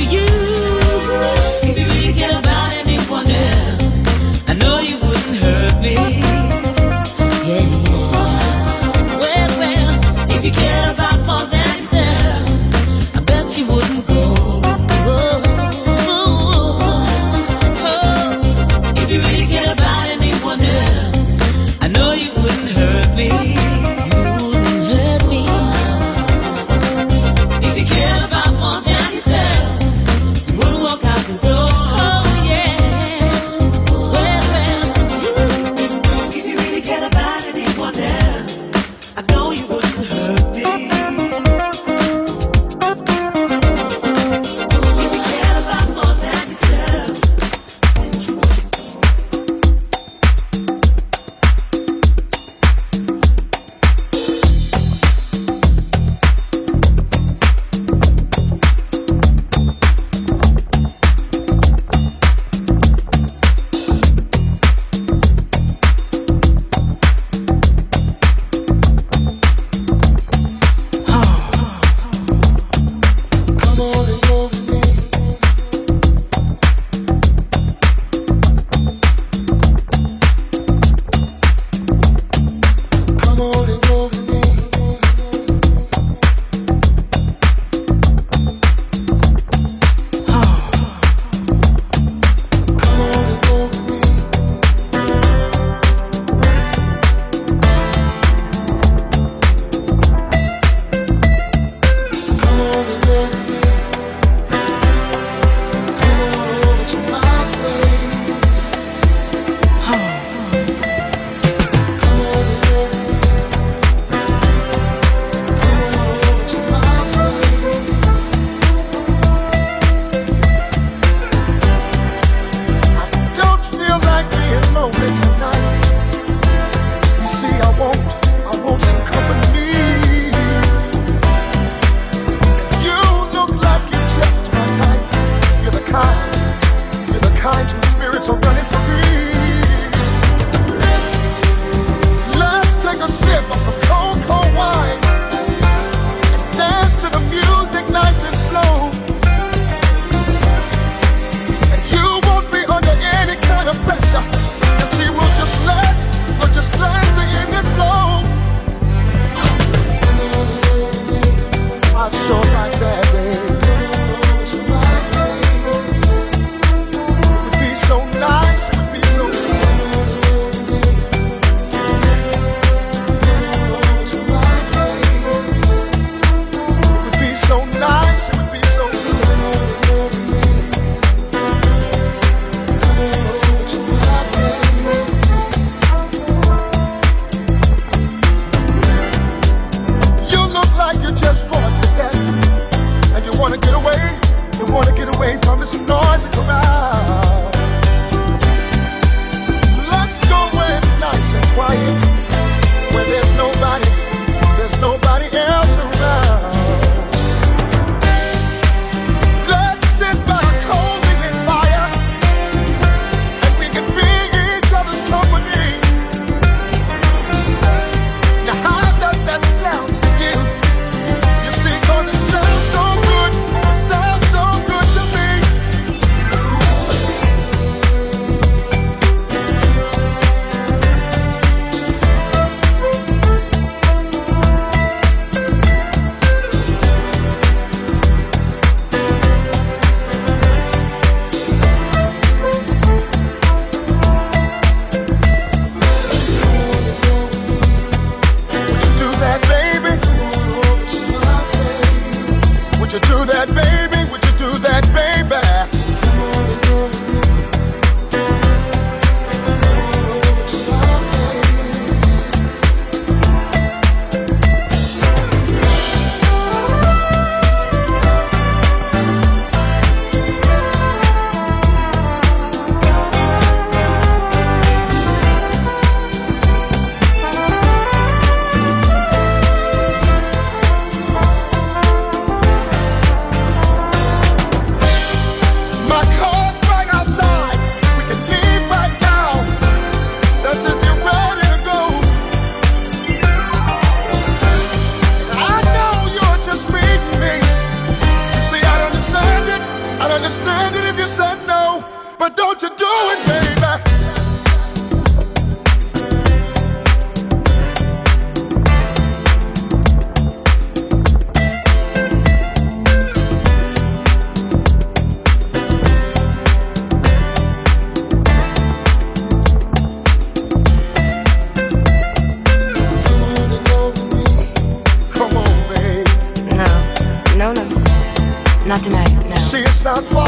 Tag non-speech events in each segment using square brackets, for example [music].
you.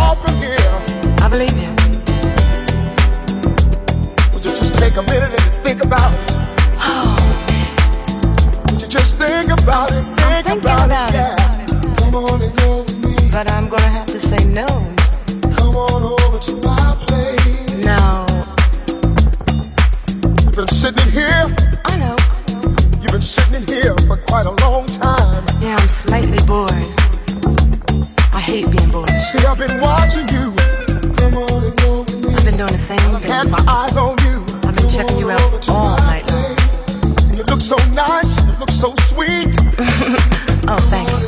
all from here. I believe you. Would you just take a minute and think about it? Oh, man. Would you just think about it? Think I'm about, about it, yeah. Come on and go with me. But I'm gonna have to say no. Come on over to my place. No. You've been sitting here. I know. You've been sitting here for quite a long time. Yeah, I'm slightly bored hate being bored. See, I've been watching you. Come on and go with me. I've been doing the same I've thing. Had my eyes on you. I've been checking you out all night long. And you look so nice. You look so sweet. [laughs] oh, thank you.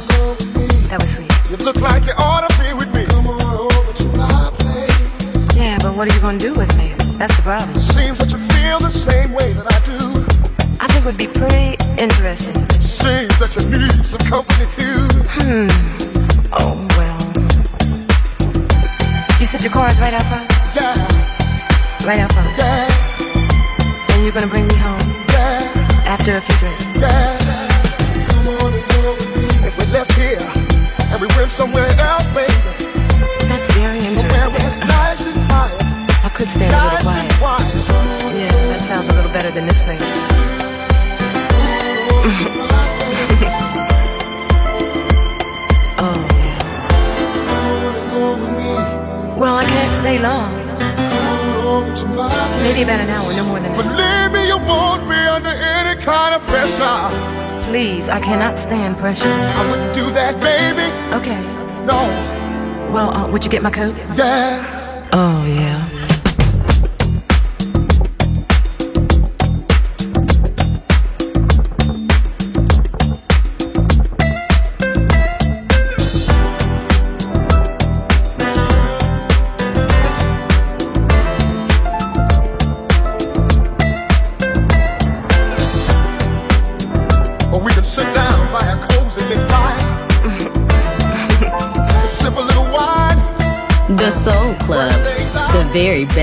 That was sweet. You look like you ought to be with me. Come on over to my place. Yeah, but what are you gonna do with me? That's the problem. Seems that you feel the same way that I do. I think would be pretty interesting. Seems that you need some company too. Hmm. Oh. Your car right out front? Yeah. Right out front? Yeah. And you're gonna bring me home? Yeah. After a few drinks? Yeah. Come on and go with me. If we left here and we went somewhere else, baby. That's very interesting. Somewhere where it's nice and quiet. I could stay nice a little quiet. quiet. Yeah, that sounds a little better than this place. [laughs] Well, I can't stay long. Maybe about an hour, no more than that. Believe me, you won't be under any kind of pressure. Please, I cannot stand pressure. I wouldn't do that, baby. Okay. No. Well, uh, would you get my coat? Yeah. Oh, yeah.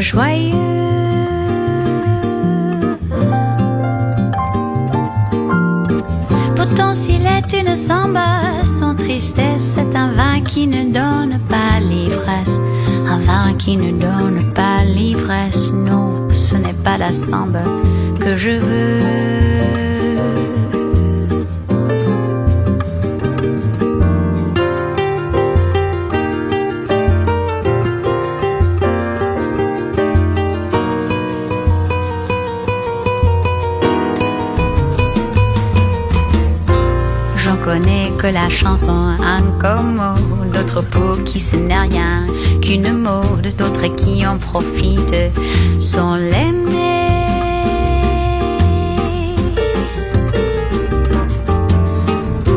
Joyeux. Pourtant, s'il est une samba, son tristesse est un vin qui ne donne pas l'ivresse. Un vin qui ne donne pas l'ivresse. Non, ce n'est pas la samba que je veux. La chanson un comme d'autres pour qui ce n'est rien qu'une mode, d'autres qui en profitent sont l'aimé.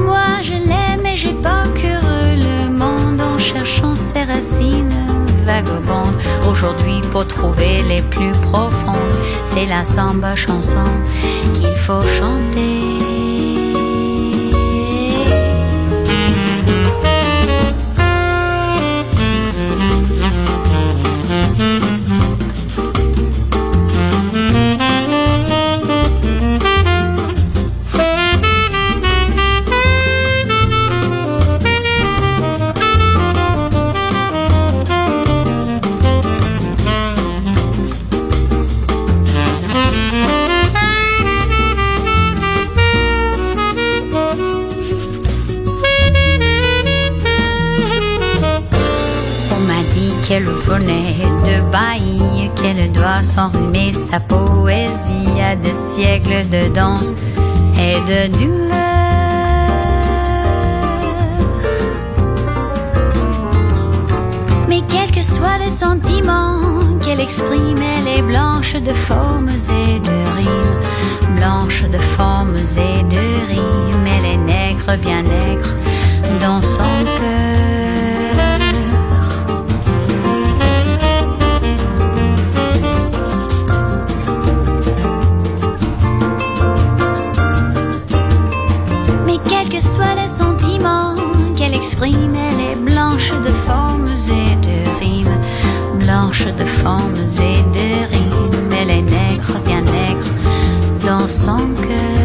Moi je l'aime et j'ai parcouru le monde en cherchant ses racines vagabondes. Aujourd'hui pour trouver les plus profondes, c'est la samba chanson qu'il faut chanter. S'enrhumer sa poésie à des siècles de danse et de douleur. Mais quelques soient les sentiments qu'elle exprime, elle est blanche de formes et de rimes. Blanche de formes et de rimes, elle est nègre, bien nègre, dans son cœur. Elle est blanche de formes et de rimes. Blanche de formes et de rimes, elle est nègre, bien nègre, dans son cœur.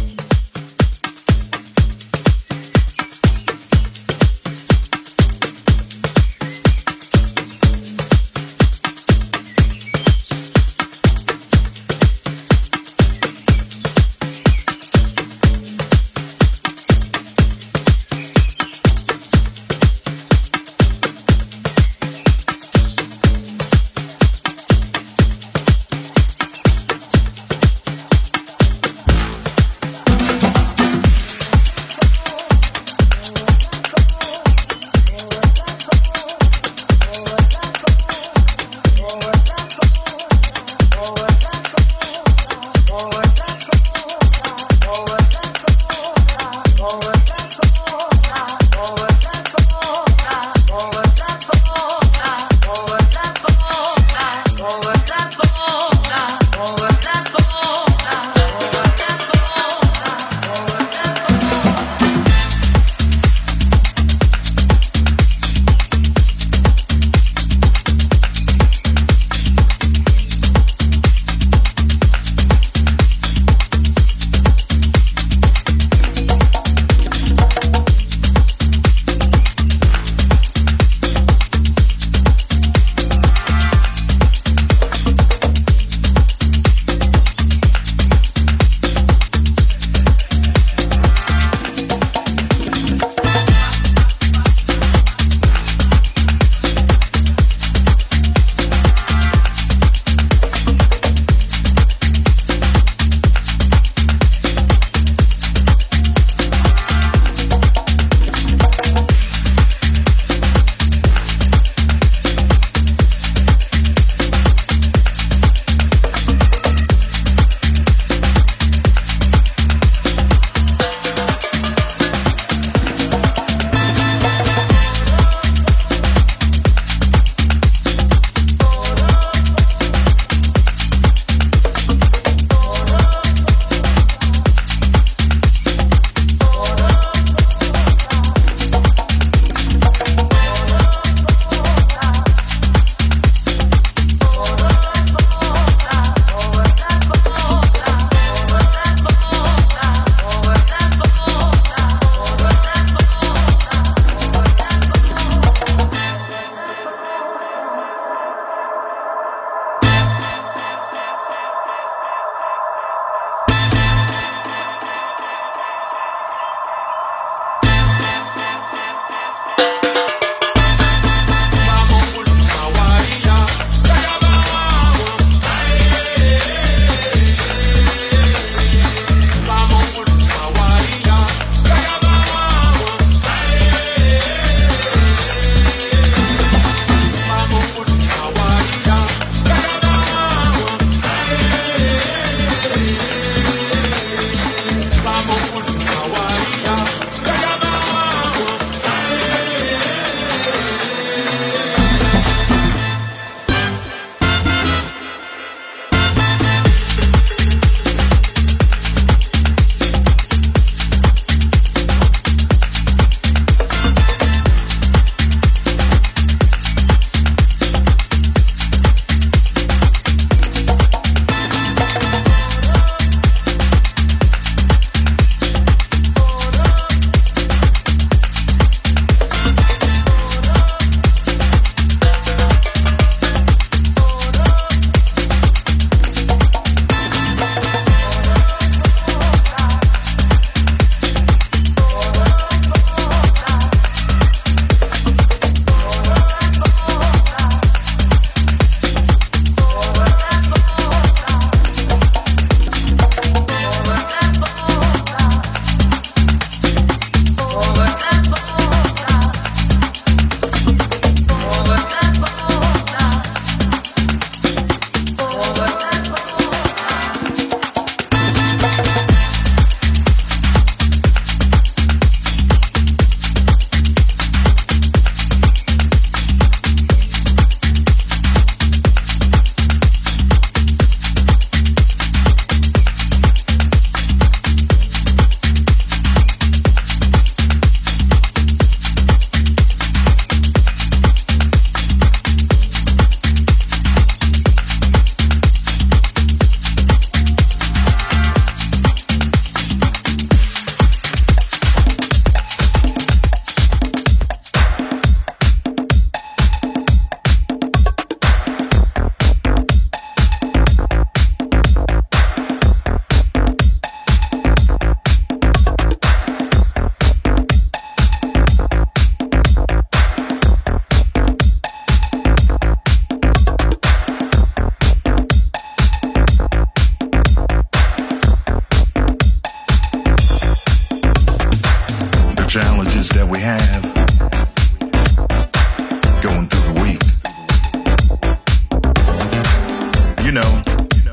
You know,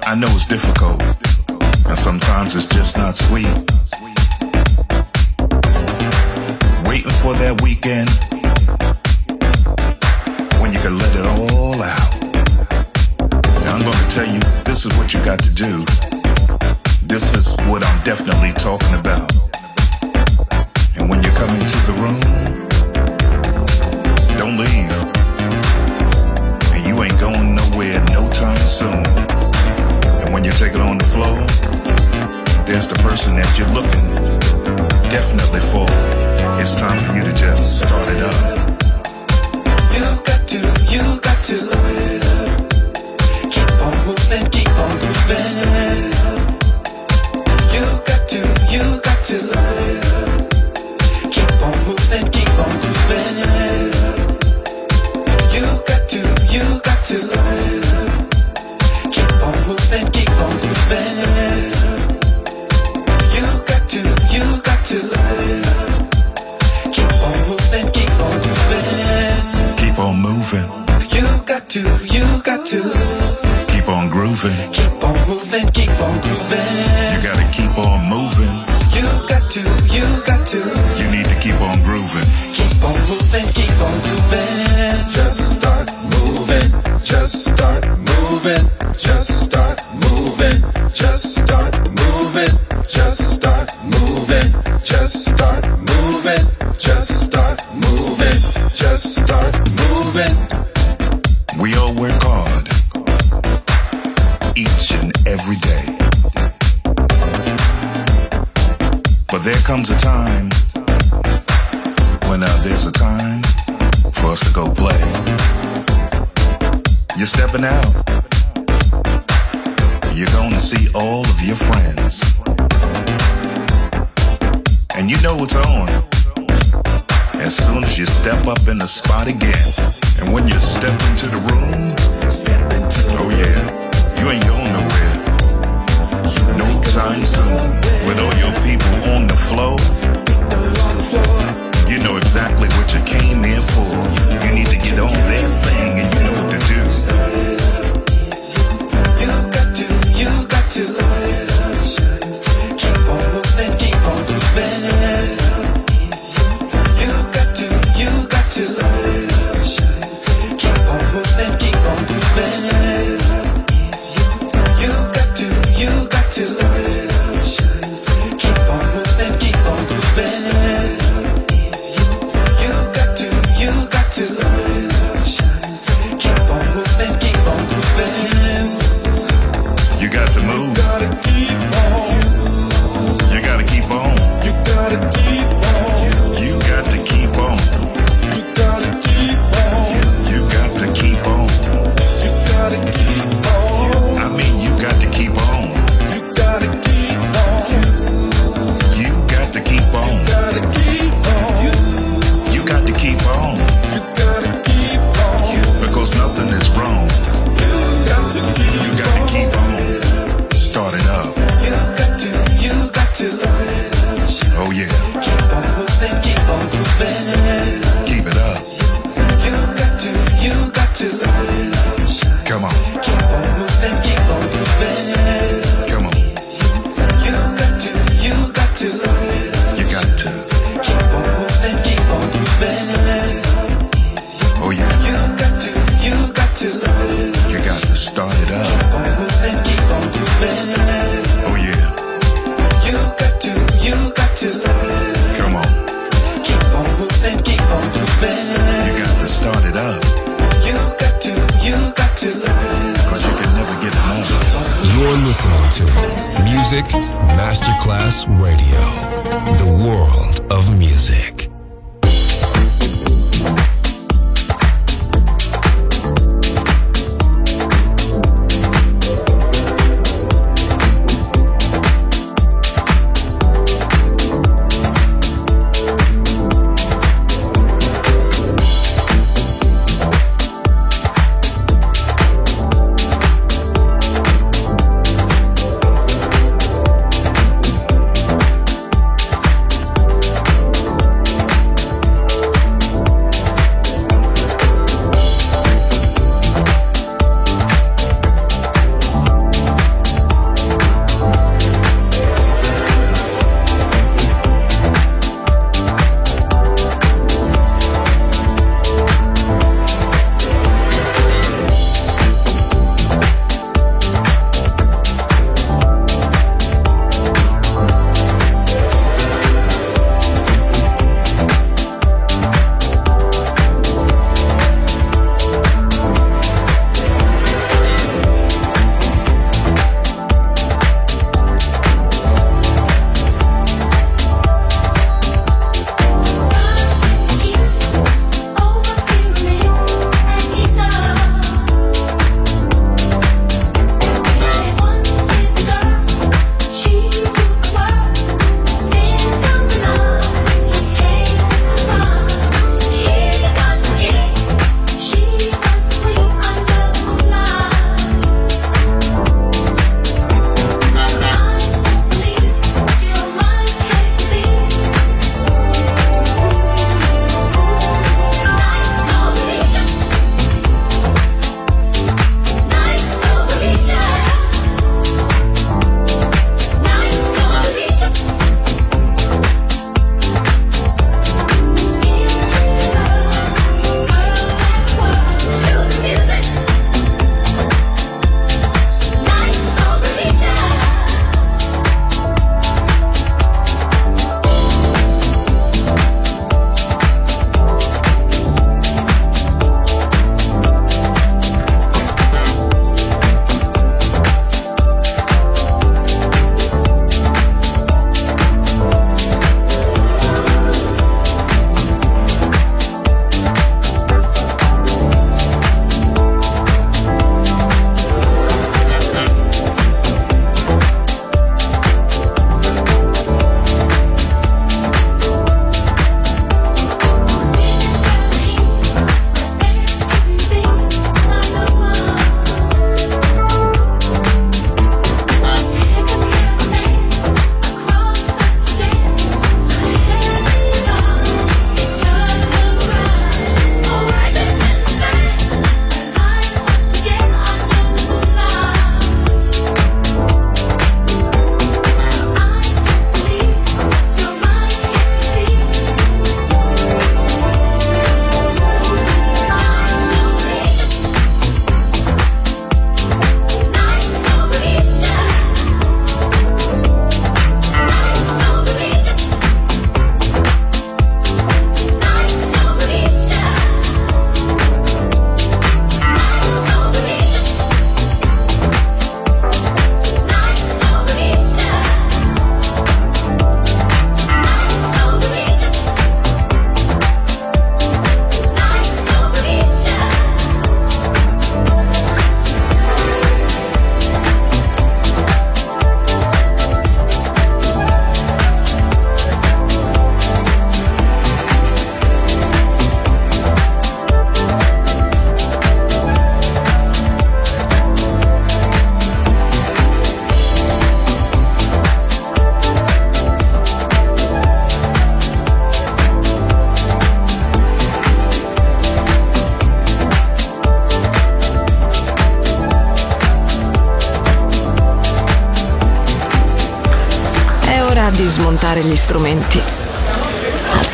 I know it's difficult, and sometimes it's just not sweet. Waiting for that weekend when you can let it all out. I'm going to tell you this is what you got to do. This is what I'm definitely talking about. person that you're looking There comes a time when uh, there's a time for us to go play. You're stepping out. You're going to see all of your friends. And you know it's on as soon as you step up in the spot again. And when you step into the room, step into oh yeah, you ain't going nowhere time soon. With all your people on the floor, you know exactly what you came here for. You need to get on that thing and you know what to do. You got to, you got to.